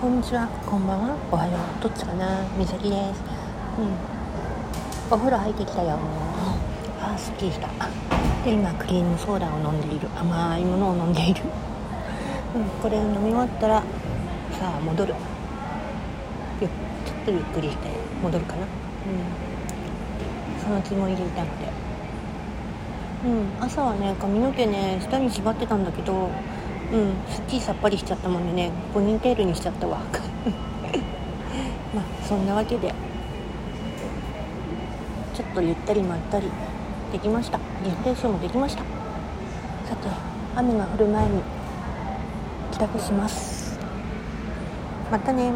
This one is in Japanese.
こんにちは。こんばんは。おはよう。どっちかな。みさきです。うん。お風呂入ってきたよ。あすっきりした。で今クリームソーダを飲んでいる。甘いものを飲んでいる。うん。これを飲み終わったらさあ戻る。よ。ちょっとゆっくりして戻るかな。うん。そのつもりでいたので。うん。朝はね髪の毛ね下に縛ってたんだけどうん。すっきりさっぱりしちゃったもんね5人テールにしちゃったわ。まあそんなわけでちょっとゆったりまったりできました。リフレッシュもできました。さて雨が降る前に帰宅します。またね